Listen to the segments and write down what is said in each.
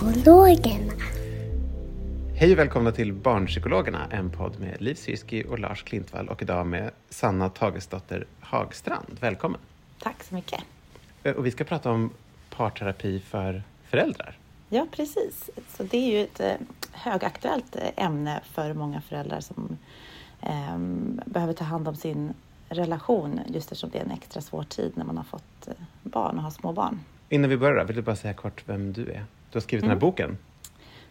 Barnpsykologerna. Hej och välkomna till Barnpsykologerna, en podd med Liv Syrski och Lars Klintvall och idag med Sanna Tagesdotter Hagstrand. Välkommen! Tack så mycket. Eh, Och vi ska prata om parterapi för föräldrar. Ja, precis. Så det är ju ett eh, högaktuellt eh, ämne för många föräldrar som eh, behöver ta hand om sin relation just eftersom det är en extra svår tid när man har fått barn och har små barn. Innan vi börjar vill du bara säga kort vem du är. Du har skrivit den här Mm. boken.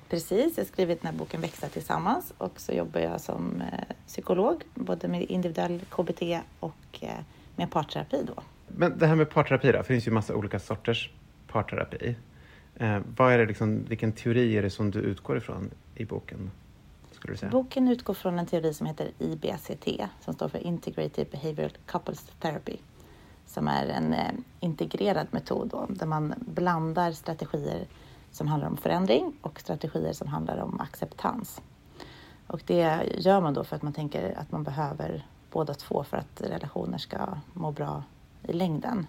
Precis, jag har skrivit den här boken Växa tillsammans och så jobbar jag som eh, psykolog både med individuell KBT och eh, med parterapi då. Men det här med parterapi då, för det finns ju massa olika sorters parterapi. Eh, vad är det liksom, vilken teori är det som du utgår ifrån i boken? Skulle du säga? Boken utgår från en teori som heter IBCT som står för Integrated Behavioral Couples Therapy som är en eh, integrerad metod då, där man blandar strategier som handlar om förändring och strategier som handlar om acceptans. Och det gör man då för att man tänker att man behöver båda två för att relationer ska må bra i längden.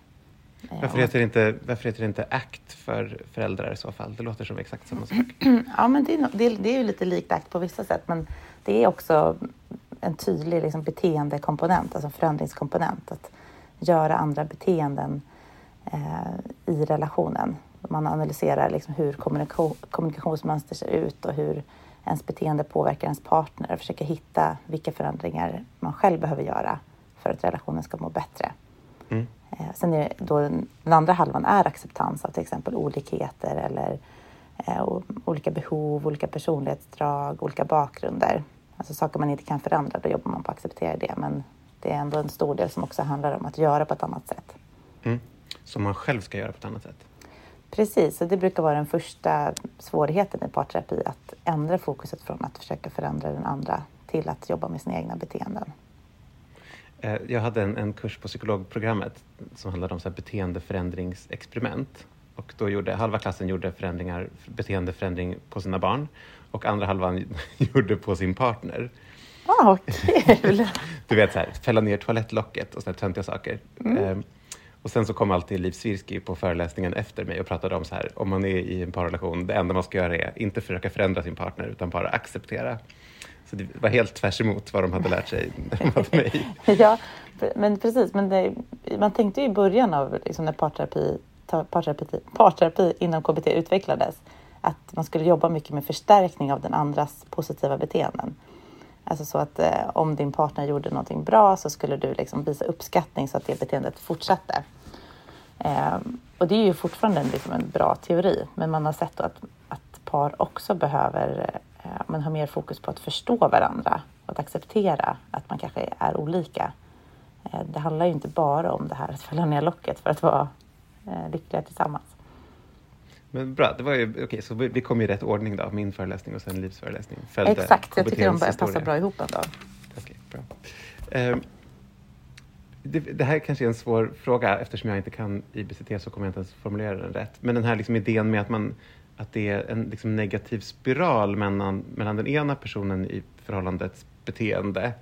Eh, Varför heter, det inte, varför heter det inte ACT för föräldrar i så fall? Det låter som exakt samma sak. Ja, men det är, det, är, det är ju lite likt ACT på vissa sätt, men det är också en tydlig liksom, beteendekomponent, alltså förändringskomponent. Att göra andra beteenden eh, i relationen. Man analyserar liksom, hur kommunikation, kommunikationsmönster ser ut och hur ens beteende påverkar ens partner och försöker hitta vilka förändringar man själv behöver göra för att relationen ska må bättre. Mm. Eh, Sen är då den, andra halvan är acceptans av till exempel olikheter eller eh, olika behov, olika personlighetsdrag, olika bakgrunder. Alltså saker man inte kan förändra, då jobbar man på att acceptera det. Men det är ändå en stor del som också handlar om att göra på ett annat sätt. Mm. Som man själv ska göra på ett annat sätt. Precis, och det brukar vara den första svårigheten i parterapi, att ändra fokuset från att försöka förändra den andra till att jobba med sina egna beteenden. Eh, Jag hade en, en kurs på psykologprogrammet som handlade om så här beteendeförändringsexperiment. Och då gjorde halva klassen gjorde förändringar, beteendeförändring på sina barn och andra halvan gjorde på sin partner. Ah, kul! Du vet, så här, fälla ner toalettlocket och sådana töntiga saker. Eh, och sen så kom alltid Liv Svirsky på föreläsningen efter mig och pratade om så här, om man är i en parrelation, det enda man ska göra är inte försöka förändra sin partner utan bara acceptera. Så det var helt tvärs emot vad de hade lärt sig av mig. Ja, men precis. Men det, man tänkte ju i början av liksom när parterapi, parterapi, parterapi inom KBT utvecklades att man skulle jobba mycket med förstärkning av den andras positiva beteenden. Alltså så att eh, om din partner gjorde någonting bra så skulle du liksom visa uppskattning så att det beteendet fortsatte. Eh, och det är ju fortfarande en, liksom en bra teori, men man har sett då att, att par också behöver eh, man har mer fokus på att förstå varandra och att acceptera att man kanske är olika. Eh, det handlar ju inte bara om det här att fälla ner locket för att vara eh, lyckliga tillsammans. Men bra, det var ju, okej, så vi, vi kom i rätt ordning då, min föreläsning och sen Livs föreläsning. Följde Exakt, jag tycker de passar bra ihop ändå. Okej, bra. Ehm, det, det här kanske är en svår fråga eftersom jag inte kan IBCT så kommer jag inte ens formulera den rätt. Men den här liksom idén med att, man, att det är en liksom negativ spiral mellan, mellan den ena personen i förhållandets beteende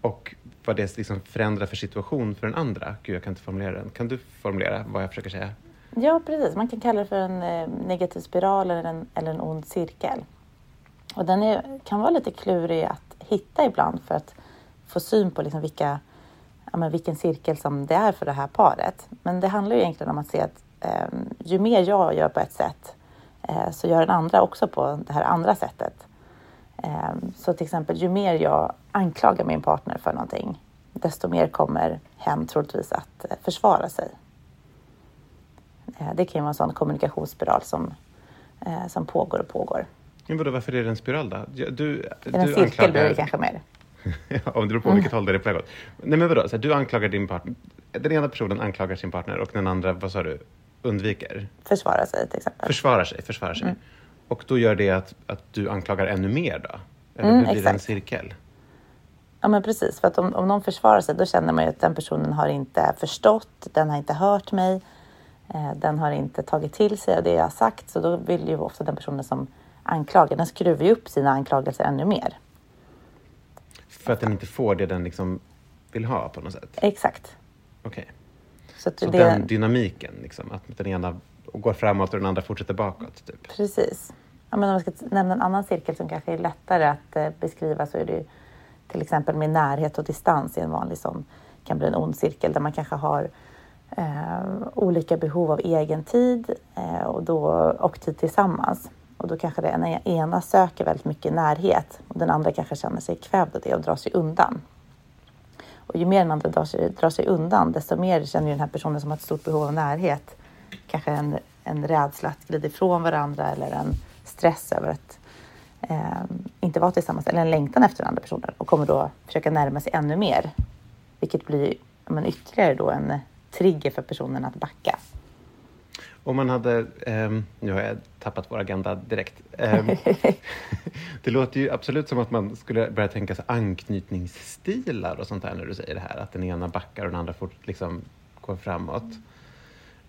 och vad det liksom förändrar för situation för den andra. Gud, jag kan inte formulera den. Kan du formulera vad jag försöker säga? Ja, precis. Man kan kalla det för en eh, negativ spiral eller en, eller en ond cirkel. Och den är, kan vara lite klurig att hitta ibland för att få syn på liksom vilka, ja, men vilken cirkel som det är för det här paret. Men det handlar ju egentligen om att se att eh, ju mer jag gör på ett sätt eh, så gör den andra också på det här andra sättet. Eh, så till exempel, ju mer jag anklagar min partner för någonting, desto mer kommer hen troligtvis att eh, försvara sig. Eh, Det kan ju vara en sån kommunikationsspiral som, eh, som pågår och pågår. Men vadå, varför är det en spiral då? Du, det en cirkel blir det kanske mer. Ja, om det beror på vilket håll det är på väg åt. Nej men vadå, så här, du anklagar din partner. Den ena personen anklagar sin partner och den andra, vad sa du, undviker? Försvara sig till exempel. Försvarar sig, försvarar sig. Mm. Och då gör det att, att du anklagar ännu mer då? Eller Mm, hur blir det en exakt. cirkel? Ja men precis, för att om, om någon försvarar sig då känner man ju att den personen har inte förstått, den har inte hört mig, den har inte tagit till sig av det jag har sagt. Så då vill ju ofta den personen som anklagar, den skruvar ju upp sina anklagelser ännu mer. För att den inte får det den liksom vill ha på något sätt? Exakt. Okej. Så, att Så det, den dynamiken, liksom, att den ena går framåt och den andra fortsätter bakåt. Typ. Precis. Ja, men om man ska nämna en annan cirkel som kanske är lättare att eh, beskriva så är det ju till exempel med närhet och distans i en vanlig sån kan bli en ond cirkel där man kanske har eh, olika behov av egen tid eh, och, då, och tid tillsammans. Och då kanske den ena söker väldigt mycket närhet och den andra kanske känner sig kvävd av det och drar sig undan. Och ju mer den andra drar sig, drar sig undan, desto mer känner ju den här personen som har ett stort behov av närhet. Kanske en, en rädsla att glida ifrån varandra eller en stress över att eh, inte vara tillsammans eller en längtan efter den andra personen och kommer då försöka närma sig ännu mer. Vilket blir men, ytterligare då en trigger för personen att backa. Om man hade, eh, nu har jag tappat vår agenda direkt. Eh, det låter ju absolut som att man skulle börja tänka sig anknytningsstilar och sånt där när du säger det här, att den ena backar och den andra fort liksom går framåt.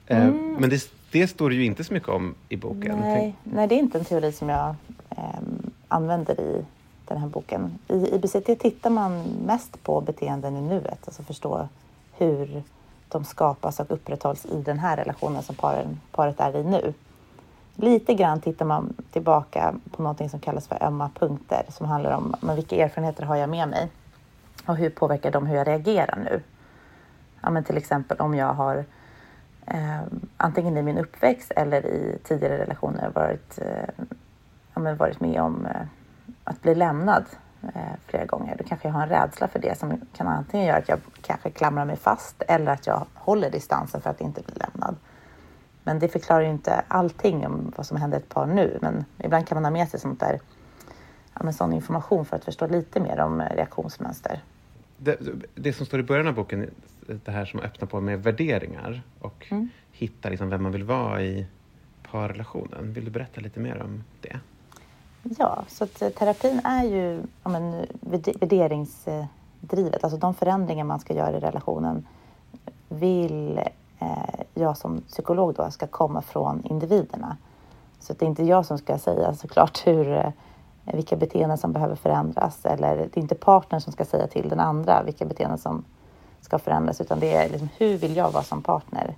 Eh, mm. Men det, det, står det ju inte så mycket om i boken. Nej, nej det är inte en teori som jag ehm, använder i den här boken. I IBCT tittar man mest på beteenden i nuet, alltså förstå hur de skapas och upprätthålls i den här relationen som paren, paret är i nu. Lite grann tittar man tillbaka på någonting som kallas för ömma punkter som handlar om men vilka erfarenheter har jag med mig och hur påverkar de hur jag reagerar nu? Ja, men till exempel om jag har eh, antingen i min uppväxt eller i tidigare relationer varit, eh, ja, men varit med om eh, att bli lämnad flera gånger. Då kanske jag har en rädsla för det som kan antingen göra att jag kanske klamrar mig fast eller att jag håller distansen för att inte bli lämnad. Men det förklarar ju inte allting om vad som händer ett par nu. Men ibland kan man ha med sig sånt där, ja, men sån information för att förstå lite mer om reaktionsmönster. Det, det som står i början av boken, det här som öppnar på med värderingar och mm. hitta liksom vem man vill vara i parrelationen. Vill du berätta lite mer om det? Ja, så att eh, terapin är ju ja, men, värderingsdrivet. Alltså de förändringar man ska göra i relationen vill eh, jag som psykolog då ska komma från individerna. Så det är inte jag som ska säga såklart hur, eh, vilka beteenden som behöver förändras eller det är inte partnern som ska säga till den andra vilka beteenden som ska förändras utan det är liksom, hur vill jag vara som partner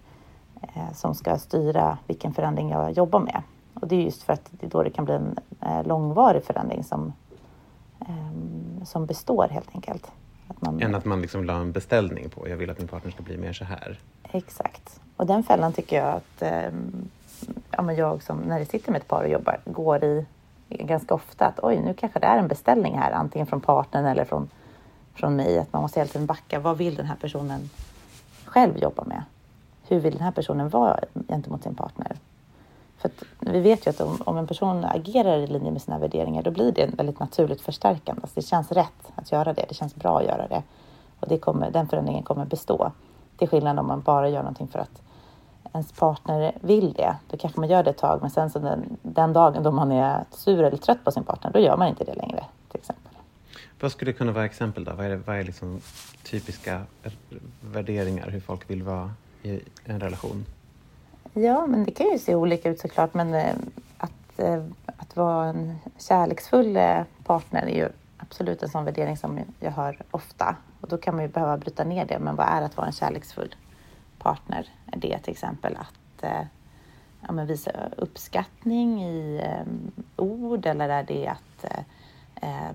eh, som ska styra vilken förändring jag jobbar med. Och det är just för att det är då det kan bli en eh, långvarig förändring som, eh, som består helt enkelt. Att man, Än att man liksom la en beställning på, jag vill att min partner ska bli mer så här. Exakt. Och den fällan tycker jag att eh, ja, men jag som, när det sitter med ett par och jobbar, går i ganska ofta att oj, nu kanske det är en beställning här, antingen från partnern eller från, från mig, att man måste hela tiden backa. Vad vill den här personen själv jobba med? Hur vill den här personen vara gentemot sin partner? För vi vet ju att om, om, en person agerar i linje med sina värderingar, då blir det väldigt naturligt förstärkande. Alltså det känns rätt att göra det. Det känns bra att göra det. Och det kommer, den förändringen kommer bestå. Till skillnad om man bara gör någonting för att ens partner vill det. Då kanske man gör det ett tag, men sen så den, den dagen då man är sur eller trött på sin partner, då gör man inte det längre, till exempel. Vad skulle kunna vara exempel då? Vad är, det, vad är liksom typiska värderingar, hur folk vill vara i en relation? Ja, men det kan ju se olika ut såklart. Men eh, att, eh, att vara en kärleksfull eh, partner är ju absolut en sån värdering som jag hör ofta. Och då kan man ju behöva bryta ner det. Men vad är att vara en kärleksfull partner? Är det till exempel att ja, men visa uppskattning i ord eller är det att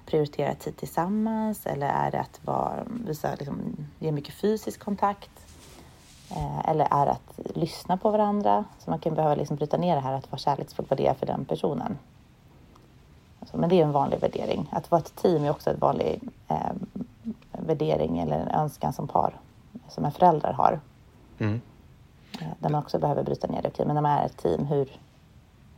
prioritera tid tillsammans eller är det att vara, visa, liksom, ge mycket fysisk kontakt? Eh, eller är att lyssna på varandra. Så man kan behöva liksom bryta ner det här att vara kärleksfull, vad det är för den personen. Alltså, men det är en vanlig värdering. Att vara ett team är också en vanlig eh, värdering eller en önskan som par, som en förälder har. Mm. Eh, där man också behöver bryta ner det. Okej, men när man är ett team, hur,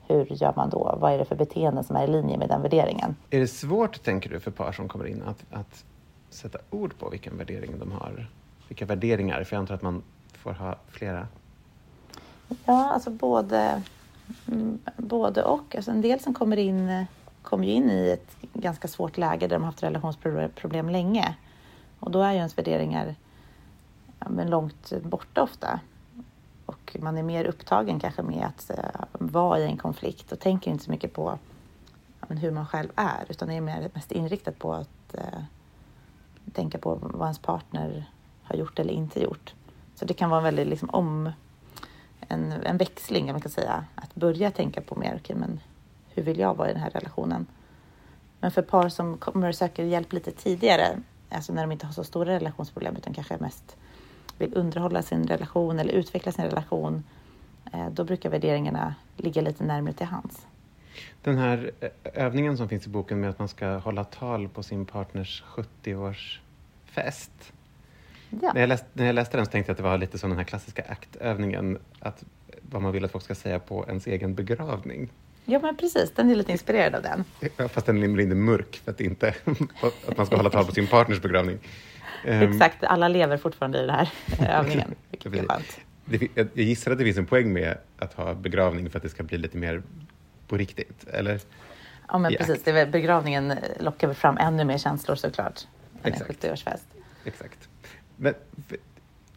hur gör man då? Vad är det för beteende som är i linje med den värderingen? Är det svårt, tänker du, för par som kommer in att, att sätta ord på vilken värdering de har? Vilka värderingar? För jag antar att man får ha flera? Ja, alltså både, mm, både och. Alltså en del som kommer in kommer ju in i ett ganska svårt läge där de haft relationsproblem länge. Och då är ju ens värderingar ja, men långt borta ofta. Och man är mer upptagen kanske med att uh, vara i en konflikt och tänker inte så mycket på ja, men hur man själv är utan är mer, mest inriktat på att uh, tänka på vad ens partner har gjort eller inte gjort. Så det kan vara en väldigt liksom, om, en, en växling, man kan säga. Att börja tänka på mer, okej, men hur vill jag vara i den här relationen? Men för par som kommer och söker hjälp lite tidigare, alltså när de inte har så stora relationsproblem utan kanske mest vill underhålla sin relation eller utveckla sin relation, eh, då brukar värderingarna ligga lite närmare till hands. Den här eh, övningen som finns i boken med att man ska hålla tal på sin partners 70-årsfest. Ja. När, jag läste, när jag läste den så tänkte jag att det var lite som den här klassiska aktövningen, att vad man vill att folk ska säga på ens egen begravning. ja, men precis. Den är lite inspirerad av den. Ja, Fast den är lite mörk för att, inte, att man ska hålla tal på sin partners begravning. Ehm, Exakt, alla lever fortfarande i den här övningen, det, jag gissar att det finns en poäng med att ha begravning för att det ska bli lite mer på riktigt, eller? Ja, men precis. Det är väl, begravningen lockar fram ännu mer känslor såklart än en Exakt. 70-årsfest. Exakt. Men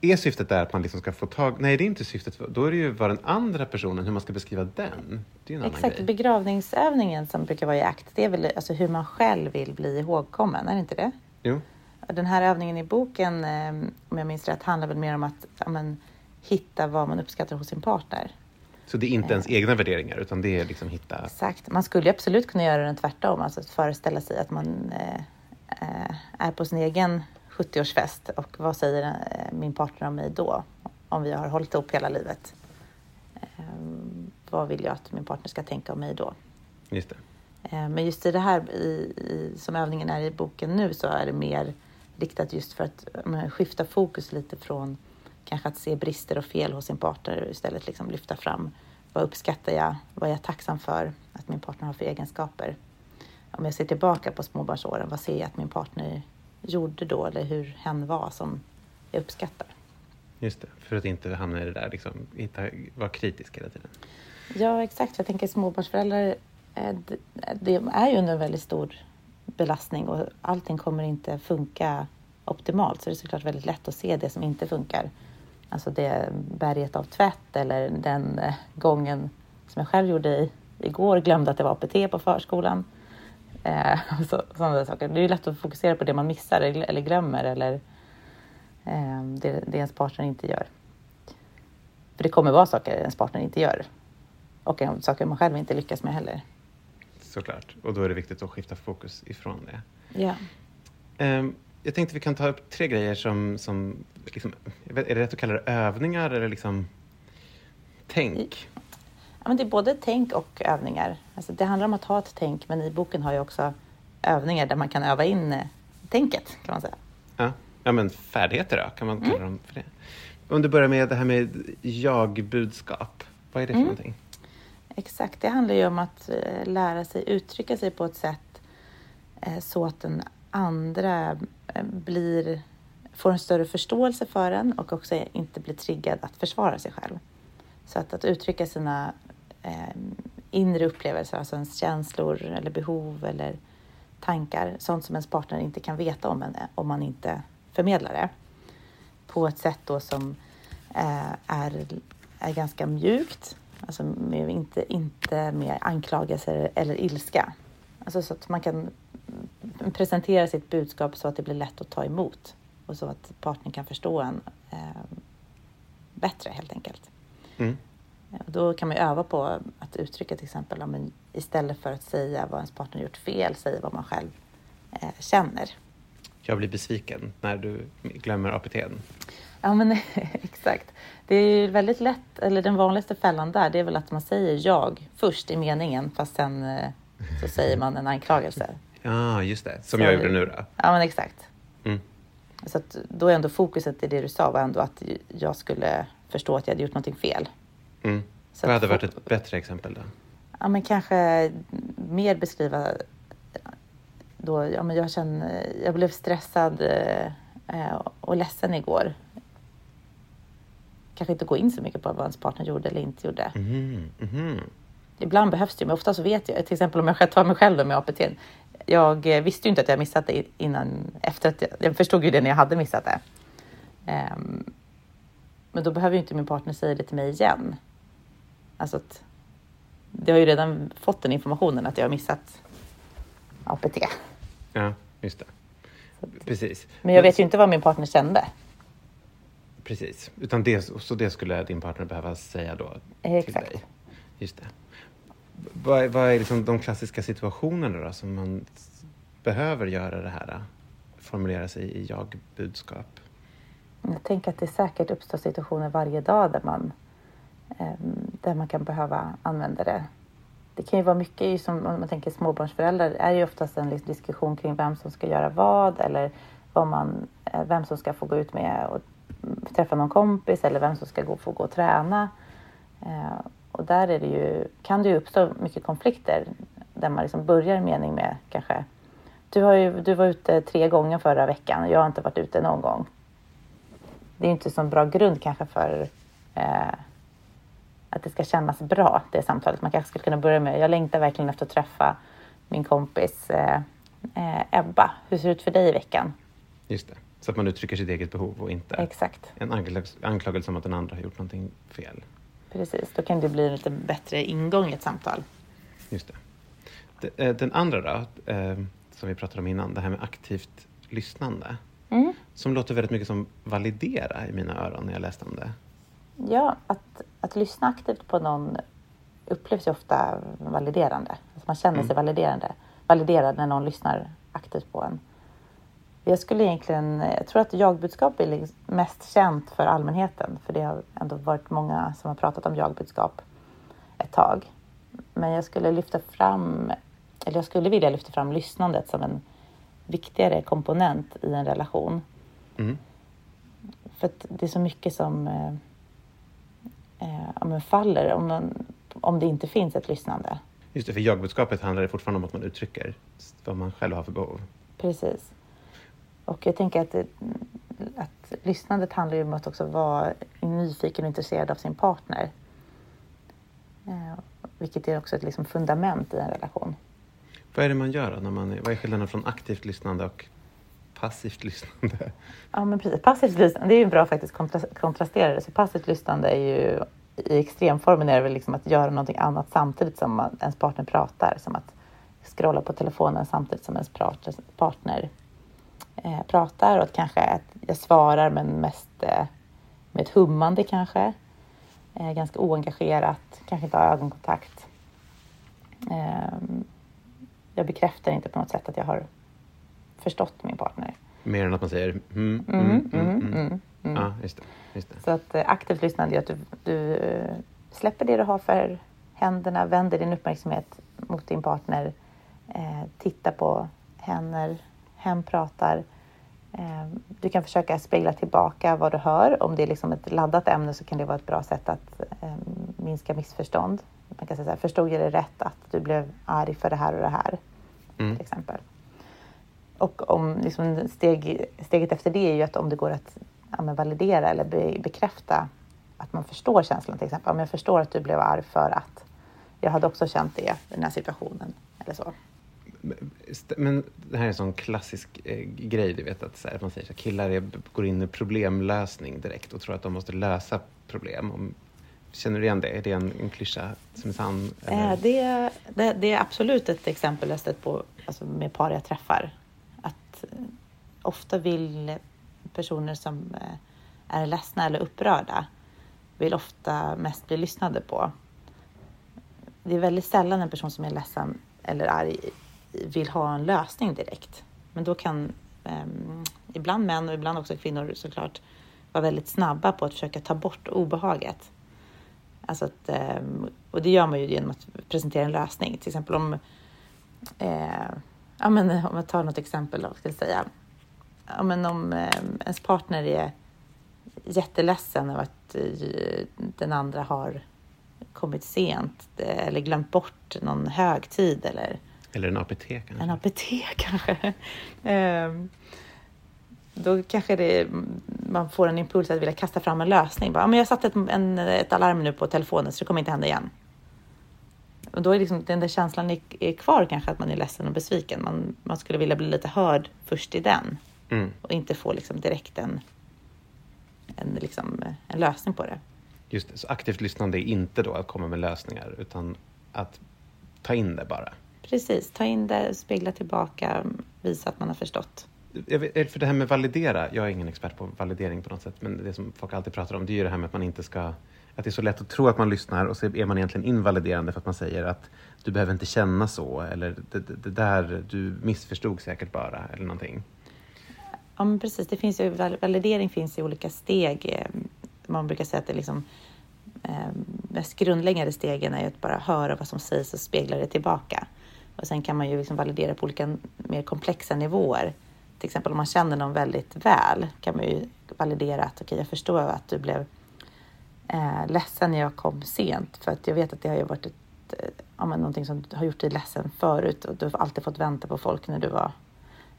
är syftet där att man liksom ska få tag... Nej, det är inte syftet. Då är det ju vad den andra personen, hur man ska beskriva den. Det är en Exakt, grej. begravningsövningen som brukar vara i akt, det är väl alltså hur man själv vill bli ihågkommen, är det inte det? Jo, Den här övningen i boken, eh, om jag minns rätt, handlar väl mer om att ja, men, hitta vad man uppskattar hos sin partner. så det är inte ens egna värderingar, utan det är liksom hitta... Exakt. Man skulle ju absolut kunna göra den tvärtom, alltså att föreställa sig att man eh, eh, är på sin egen 70-årsfest och vad säger eh, min partner om mig då? Om vi har hållit ihop hela livet. Eh, vad vill jag att min partner ska tänka om mig då? Just det. Eh, Men just i det här i, i, som övningen är i boken nu så är det mer riktat just för att men, skifta fokus lite från kanske att se brister och fel hos sin partner istället liksom lyfta fram vad uppskattar jag, vad är jag tacksam för att min partner har för egenskaper. Om jag ser tillbaka på småbarnsåren, vad ser jag att min partner gjorde då eller hur hen var som jag uppskattar. Just det. För att inte hamna i det där, liksom, hitta, vara kritisk hela tiden. Ja, exakt. Jag tänker småbarnsföräldrar, eh, det är ju en väldigt stor belastning och allting kommer inte funka optimalt. Så det är såklart väldigt lätt att se det som inte funkar. Alltså det berget av tvätt eller den eh, gången som jag själv gjorde i, igår, glömde att det var APT på förskolan. Eh, så, sådana där saker. Det är ju lätt att fokusera på det man missar eller glömmer eller eh, det, det ens partner inte gör. För det kommer vara saker ens partner inte gör. Och saker man själv inte lyckas med heller. Såklart. Och då är det viktigt att skifta fokus ifrån det. Ja. Ehm, jag tänkte vi kan ta upp tre grejer som... som liksom, är det rätt att kalla det övningar eller liksom tänk? Ja men det är både tänk och övningar. Alltså det handlar om att ha ett tänk, men i boken har jag också övningar där man kan öva in eh, tänket, kan man säga. Ja, ja men färdigheter då, kan man Mm. kalla dem för det? Om du börjar med det här med jag-budskap. Vad är det för Mm. någonting? Exakt, det handlar ju om att eh, lära sig uttrycka sig på ett sätt eh, så att den andra blir, får en större förståelse för en och också inte blir triggad att försvara sig själv. Så att, att uttrycka sina eh, inre upplevelser, alltså ens känslor eller behov eller tankar, sånt som ens partner inte kan veta om en om man inte förmedlar det. På ett sätt då som eh, är, är ganska mjukt, alltså med, inte, inte med anklagelser eller ilska. Alltså så att man kan presentera sitt budskap så att det blir lätt att ta emot och så att partnern kan förstå en eh, bättre helt enkelt. Mm. Och Då kan man ju öva på att uttrycka till exempel, men istället för att säga vad ens partner gjort fel, säga vad man själv eh, känner. Jag blir besviken när du glömmer APT. Ja, men exakt. Det är ju väldigt lätt, eller den vanligaste fällan där, det är väl att man säger jag först i meningen, fast sen eh, så säger man en anklagelse. Ja, just det. Som Så- jag gjorde nu då. Ja, men exakt. Mm. Så att då är ändå fokuset i det du sa var ändå att jag skulle förstå att jag hade gjort någonting fel. Mm. Så Vad hade varit ett bättre exempel då? Ja, men kanske mer beskriva då, ja, men jag känner, jag blev stressad eh, och ledsen igår. Kanske inte gå in så mycket på vad ens partner gjorde eller inte gjorde. Mhm, mhm. Ibland behövs det, men ofta så vet jag. Till exempel om jag själv tar mig själv med APT. Jag eh, visste ju inte att jag missat det innan, efter att jag, jag förstod ju det när jag hade missat det. Ehm, men då behöver ju inte min partner säga det till mig igen. Alltså att det har ju redan fått den informationen att jag har missat APT. Ja, just det. Precis. Men jag vet ju inte vad min partner kände. Precis, utan det, så det skulle din partner behöva säga då till Exakt. dig? Just det. Vad, är- vad är liksom de klassiska situationerna då som man behöver göra det här? Formulera sig i jag-budskap? Jag tänker att det säkert uppstår situationer varje dag där man, ehm, där man kan behöva använda det. Det kan ju vara mycket, som om man tänker småbarnsföräldrar, är ju oftast en liksom diskussion kring vem som ska göra vad eller vad man, eh, vem som ska få gå ut med och träffa någon kompis eller vem som ska gå, få gå och träna. Eh, Och där är det ju, kan det ju uppstå mycket konflikter där man liksom börjar en mening med kanske du, har ju, du var ute tre gånger förra veckan och jag har inte varit ute någon gång det är inte så bra grund kanske för eh, att det ska kännas bra, det samtalet. Man kanske skulle kunna börja med, jag längtar verkligen efter att träffa min kompis eh, eh, Ebba. Hur ser det ut för dig i veckan? Just det. Så att man uttrycker sitt eget behov och inte Exakt, en anklag- anklagelse om att den andra har gjort någonting fel. precis. Då kan det bli en lite bättre ingång i ett samtal. Just det. De- eh, Den andra då, eh, som vi pratade om innan, det här med aktivt lyssnande. Mm. Som låter väldigt mycket som validera i mina öron när jag läste om det. Ja, att, att lyssna aktivt på någon upplevs ju ofta validerande. Alltså man känner sig validerande, validerad när någon lyssnar aktivt på en. Jag skulle egentligen, jag tror att jagbudskap är liksom mest känt för allmänheten, för det har ändå varit många som har pratat om jagbudskap ett tag. Men jag skulle lyfta fram, eller jag skulle vilja lyfta fram lyssnandet som en viktigare komponent i en relation. Mm. För att det är så mycket som eh, eh, faller om, man, om det inte finns ett lyssnande. Just det, för jagbudskapet handlar det fortfarande om att man uttrycker vad man själv har för behov. Precis. Och jag tänker att, det, att lyssnandet handlar ju om att också vara nyfiken och intresserad av sin partner. Eh, vilket är också ett liksom fundament i en relation. Vad är det man gör då? När man vad är skillnaden från aktivt lyssnande och passivt lyssnande? Ja, men precis. Passivt lyssnande, det är ju bra faktiskt kontra- kontrastera det. Så passivt lyssnande är ju i extremformen är det väl liksom att göra någonting annat samtidigt som man, ens partner pratar. Som att scrolla på telefonen samtidigt som ens partner, partner eh, pratar och att kanske att jag svarar men mest eh, med ett hummande kanske. Eh, ganska oengagerat, kanske inte har ögonkontakt. Eh, jag bekräftar inte på något sätt att jag har förstått min partner. Mer än att man säger mm, mm, Mm, mm, mm, mm. mm, mm. Ja, just det. Just det. Så att eh, aktivt lyssnande är att du, du eh, släpper det du har för händerna, vänder din uppmärksamhet mot din partner, eh, tittar på henne, hen pratar. Eh, du kan försöka spegla tillbaka vad du hör. Om det är liksom ett laddat ämne så kan det vara ett bra sätt att eh, minska missförstånd. Man kan säga så här, förstod jag det rätt att du blev arg för det här och det här? Mm. till exempel. Och om liksom steg, steget efter det är ju att om det går att ja, men validera eller be, bekräfta att man förstår känslan till exempel. Om jag förstår att du blev arg för att jag hade också känt det i den här situationen eller så. Men det här är en sån klassisk eh, grej, du vet att så här, man säger att killar är, går in i problemlösning direkt och tror att de måste lösa problem. Om, känner du igen det? Är det en, en klyscha som är sann? Eh, det, det, det är absolut ett exempel jag stött på alltså med par jag träffar. Att ofta vill personer som eh, är ledsna eller upprörda vill ofta mest bli lyssnade på. Det är väldigt sällan en person som är ledsen eller arg vill ha en lösning direkt. Men då kan eh, ibland män och ibland också kvinnor såklart vara väldigt snabba på att försöka ta bort obehaget. Alltså att, eh, och det gör man ju genom att presentera en lösning. Till exempel om, eh, ja men om jag tar något exempel då, ska jag säga. Ja men om eh, ens partner är jätteledsen över att eh, den andra har kommit sent eh, eller glömt bort någon högtid eller Eller en APT kanske? en APT kanske. Ehm, Då kanske det, man får en impuls att vilja kasta fram en lösning. Bara, "Ja, men jag satte ett, en, ett alarm nu på telefonen så det kommer inte hända igen. Och då är liksom, den där känslan är, kvar kanske att man är ledsen och besviken. Man, man skulle vilja bli lite hörd först i den Mm, och inte få liksom direkt en, en, liksom, en lösning på det. just det. Så aktivt lyssnande är inte då att komma med lösningar utan att ta in det bara. Precis, ta in det, spegla tillbaka, visa att man har förstått. Vet, för det här med validera, jag är ingen expert på validering på något sätt, men det som folk alltid pratar om det är ju det här med att man inte ska att det är så lätt att tro att man lyssnar och så är man egentligen invaliderande för att man säger att du behöver inte känna så eller det, det, det där, du missförstod säkert bara eller någonting. Ja, men precis. Det finns ju, validering finns i olika steg. Ehm, man brukar säga att det liksom eh, mest grundläggande stegen är att bara höra vad som sägs och spegla det tillbaka. Och sen kan man ju liksom validera på olika mer komplexa nivåer. Till exempel om man känner någon väldigt väl kan man ju validera att okej, okay, jag förstår att du blev eh, ledsen när jag kom sent för att jag vet att det har ju varit ett, eh, ja, men någonting som har gjort dig ledsen förut och du har alltid fått vänta på folk när du var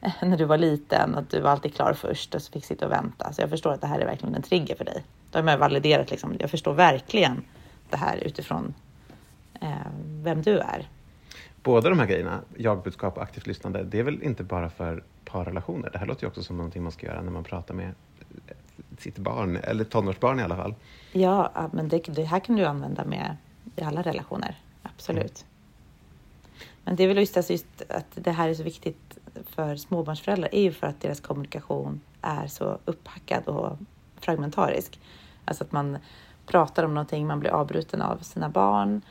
när du var liten, att du var alltid klar först och så fick sitta och vänta. Så jag förstår att det här är verkligen en trigger för dig. Då har man validerat liksom, jag förstår verkligen det här utifrån eh, vem du är. Båda de här grejerna, jagbudskap och aktivt lyssnande, det är väl inte bara för parrelationer? Det här låter ju också som någonting man ska göra när man pratar med sitt barn, eller tonårsbarn i alla fall. Ja, men det, det här kan du använda med i alla relationer, absolut. Mm. Men det är väl just, alltså just att det här är så viktigt för småbarnsföräldrar är ju för att deras kommunikation är så upphackad och fragmentarisk. Alltså att man pratar om någonting, man blir avbruten av sina barn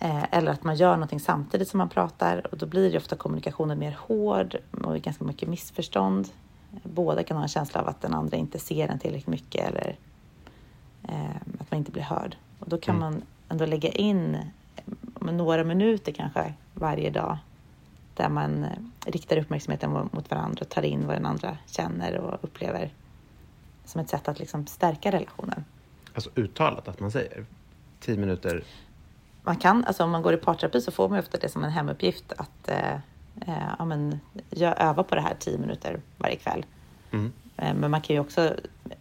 eh, eller att man gör någonting samtidigt som man pratar och då blir det ofta kommunikationen mer hård och ganska mycket missförstånd. Båda kan ha en känsla av att den andra inte ser en tillräckligt mycket eller eh, att man inte blir hörd. Och då kan mm. man ändå lägga in några minuter kanske varje dag där man eh, riktar uppmärksamheten mot varandra och tar in vad den andra känner och upplever som ett sätt att liksom stärka relationen. Alltså uttalat att man säger tio minuter? Man kan, alltså om man går i parterapi så får man ofta det som en hemuppgift att eh, eh, ja, men, jag övar på det här tio minuter varje kväll. Mm. Eh, men man kan ju också,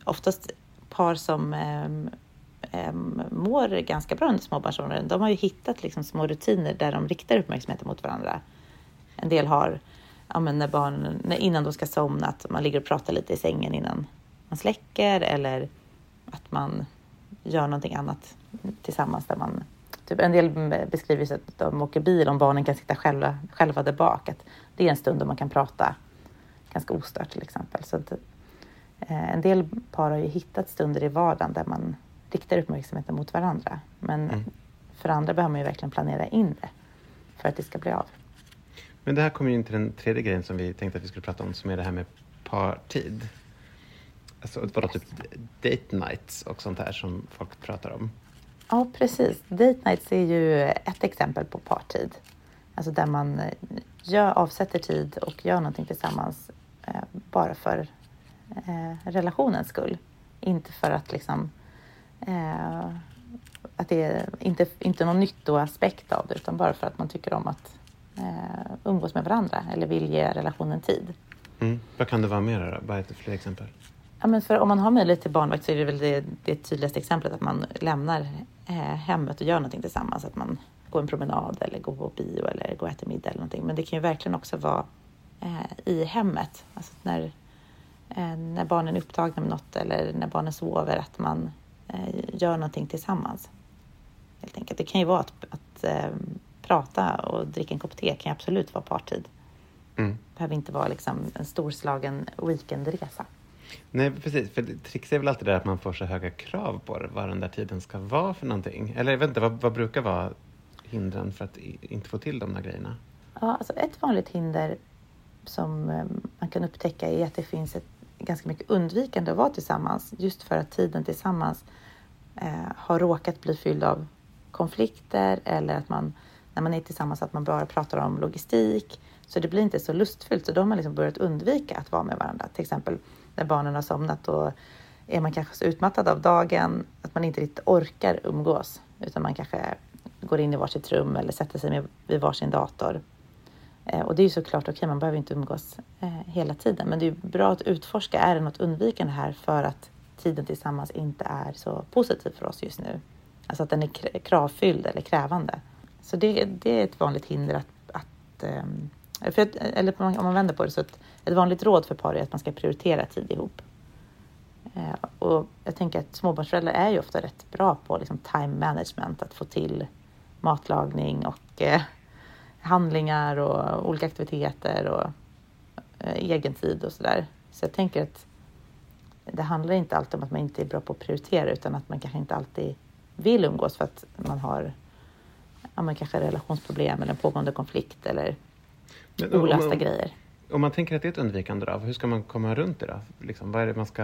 oftast par som eh, mår ganska bra under småbarnsåren, de har ju hittat liksom små rutiner där de riktar uppmärksamheten mot varandra. En del har, ja, men när barnen, innan de ska somna, att man ligger och pratar lite i sängen innan man släcker eller att man gör någonting annat tillsammans där man Typ en del beskriver att de åker bil om barnen kan sitta själva, själva där bak. Att det är en stund då man kan prata ganska ostört till exempel. Så att, eh, en del par har ju hittat stunder i vardagen där man riktar uppmärksamheten mot varandra. Men mm. för andra behöver man ju verkligen planera in det för att det ska bli av. Men det här kommer ju in till den tredje grejen som vi tänkte att vi skulle prata om som är det här med partid. Alltså vadå, typ date nights och sånt här som folk pratar om. Ja, precis. Date nights är ju ett exempel på partid. Alltså där man eh, gör, avsätter tid och gör någonting tillsammans eh, bara för eh, relationens skull. Inte för att liksom eh, att det är inte, inte någon nyttoaspekt av det utan bara för att man tycker om att eh, umgås med varandra eller vill ge relationen tid. Mm. Vad kan det vara mer då? Bara ett fler exempel. Ja, men för om man har möjlighet till barnvakt så är det väl det, det tydligaste exemplet att man lämnar eh, hemmet och gör någonting tillsammans. Att man går en promenad eller går på bio eller går och äter middag eller någonting. Men det kan ju verkligen också vara eh, i hemmet. Alltså när, eh, när barnen är upptagna med något eller när barnen sover, att man gör någonting tillsammans. Helt enkelt. Det kan ju vara att, att prata och dricka en kopp te kan ju absolut vara partid. Mm. Det behöver inte vara liksom en storslagen weekendresa. Nej, precis. För trixet är väl alltid det att man får så höga krav på det, vad den där tiden ska vara för någonting. Eller jag vet inte, vad, vad brukar vara hindren för att inte få till de där grejerna? Ja, alltså ett vanligt hinder som eh, man kan upptäcka är att det finns ett ganska mycket undvikande att vara tillsammans just för att tiden tillsammans eh, har råkat bli fylld av konflikter eller att man när man är tillsammans att man bara pratar om logistik. Så det blir inte så lustfyllt. Så då har man liksom börjat undvika att vara med varandra. Till exempel när barnen har somnat och är man kanske så utmattad av dagen att man inte riktigt orkar umgås. Utan man kanske går in i varsitt rum eller sätter sig med, vid varsin dator. Eh, och det är ju såklart okej, okay, man behöver inte umgås eh, hela tiden. Men det är bra att utforska, är det något undvikande här för att tiden tillsammans inte är så positiv för oss just nu? Alltså att den är kravfylld eller krävande. Så det, det är ett vanligt hinder att, att um, för, eller om man vänder på det så att ett vanligt råd för par är att man ska prioritera tid ihop. Eh, och jag tänker att småbarnsföräldrar är ju ofta rätt bra på liksom, time management, att få till matlagning och eh, handlingar och olika aktiviteter och eh, egen tid och sådär. Så jag tänker att det handlar inte alltid om att man inte är bra på att prioritera utan att man kanske inte alltid vill umgås för att man har ja, man kanske relationsproblem eller en pågående konflikt eller men olösta om- grejer. Om man tänker att det är ett undvikande då, hur ska man komma runt det då? Liksom, vad är det man ska...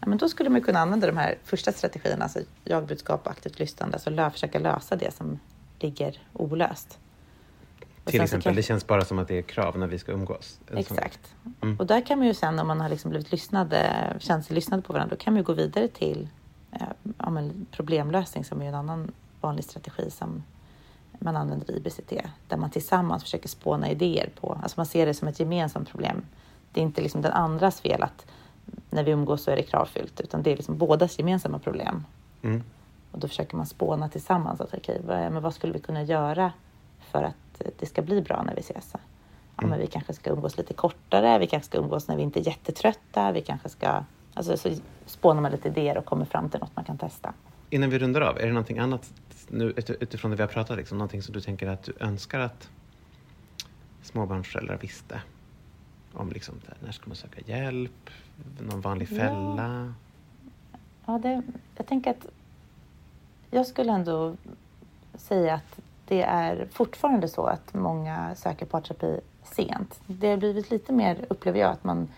Ja, men då skulle man kunna använda de här första strategierna, alltså jag-budskap och aktivt lyssnande, alltså lö, försöka lösa det som ligger olöst. Och Till exempel, kan- det känns bara som att det är krav när vi ska umgås. Exakt. Mm. Och där kan man ju sen om man har liksom blivit lyssnade, känt sig lyssnade på varandra, då kan man ju gå vidare till eh, ja, problemlösning som är en annan vanlig strategi som man använder IBCT, där man tillsammans försöker spåna idéer på, alltså man ser det som ett gemensamt problem. Det är inte liksom den andras fel att när vi umgås så är det kravfyllt, utan det är liksom bådas gemensamma problem. Mm. Och då försöker man spåna tillsammans. Att, okej, är- men vad skulle vi kunna göra för att det ska bli bra när vi ses? Ja, Mm. men vi kanske ska umgås lite kortare, vi kanske ska umgås när vi inte är jättetrötta, vi kanske ska... Alltså, så spånar man lite idéer och kommer fram till något man kan testa. Innan vi rundar av, är det någonting annat nu, ut- utifrån det vi har pratat, liksom, någonting som du tänker att du önskar att småbarnsföräldrar visste? Om liksom, där, när ska man söka hjälp? Någon vanlig Ja. fälla? Ja, det, jag tänker att jag skulle ändå säga att det är fortfarande så att många söker parterapi sent. Det har blivit lite mer, upplever jag, att man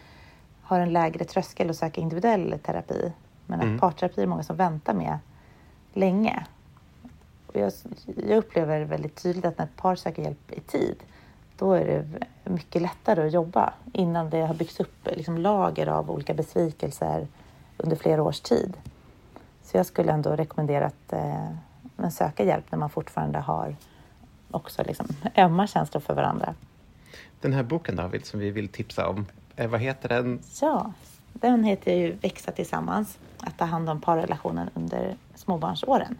har en lägre tröskel att söka individuell terapi. Men att Mm. parterapi är många som väntar med länge. Jag, jag upplever väldigt tydligt att när ett par söker hjälp i tid, då är det mycket lättare att jobba innan det har byggts upp liksom, lager av olika besvikelser under flera års tid. Så jag skulle ändå rekommendera att eh, man söka hjälp när man fortfarande har också liksom, ömma känslor för varandra. Den här boken David, som vi vill tipsa om, eh, vad heter den? Ja, den heter ju Växa tillsammans, att ta hand om parrelationen under småbarnsåren.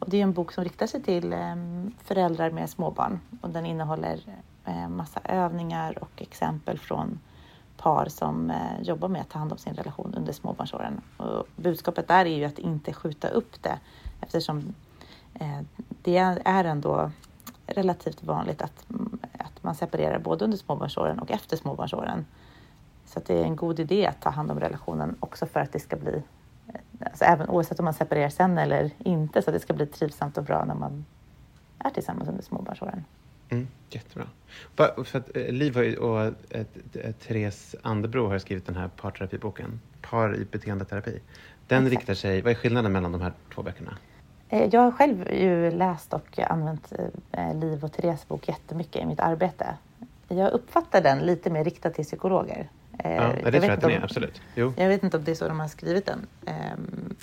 Och det är en bok som riktar sig till ehm, föräldrar med småbarn och den innehåller eh, massa övningar och exempel från par som eh, jobbar med att ta hand om sin relation under småbarnsåren. Och budskapet där är ju att inte skjuta upp det eftersom eh, det är ändå relativt vanligt att, mm, att man separerar både under småbarnsåren och efter småbarnsåren. Så att det är en god idé att ta hand om relationen också för att det ska bli, alltså även oavsett om man separerar sen eller inte, så att det ska bli trivsamt och bra när man är tillsammans under småbarnsåren. Mm, jättebra. För att, eh, Liv och eh, eh, Therese Andebro har skrivit den här parterapiboken, Par i beteendeterapi. Den Exakt. riktar sig, vad är skillnaden mellan de här två böckerna? Jag har själv ju läst och använt Liv och Therese bok jättemycket i mitt arbete. Jag uppfattar den lite mer riktad till psykologer. Eh, Ja, jag det vet tror jag att inte den är, om- absolut. Jo. Jag vet inte om det är så de har skrivit den. Ehm,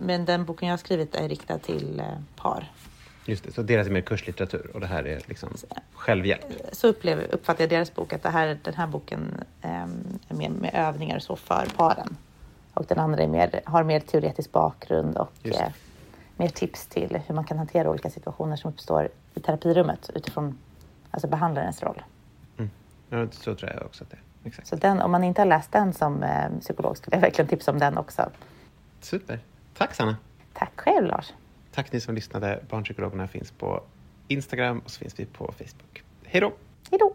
Men den boken jag har skrivit är riktad till eh, par. Just det, så deras är mer kurslitteratur och det här är liksom självhjälp. Så upplever, uppfattar jag deras bok, att det här, den här boken ehm, är mer med övningar och så för paren. Och den andra är mer, har mer teoretisk bakgrund och eh, mer tips till hur man kan hantera olika situationer som uppstår i terapirummet utifrån alltså behandlarens roll. Mm. Ja, så tror jag också att det är. Exakt. Så den, om man inte har läst den som eh, psykolog skulle jag verkligen tipsa om den också. Super. Tack Sanna. Tack själv Lars. Tack ni som lyssnade. Barnpsykologerna finns på Instagram och så finns vi på Facebook. Hej då! Hej då!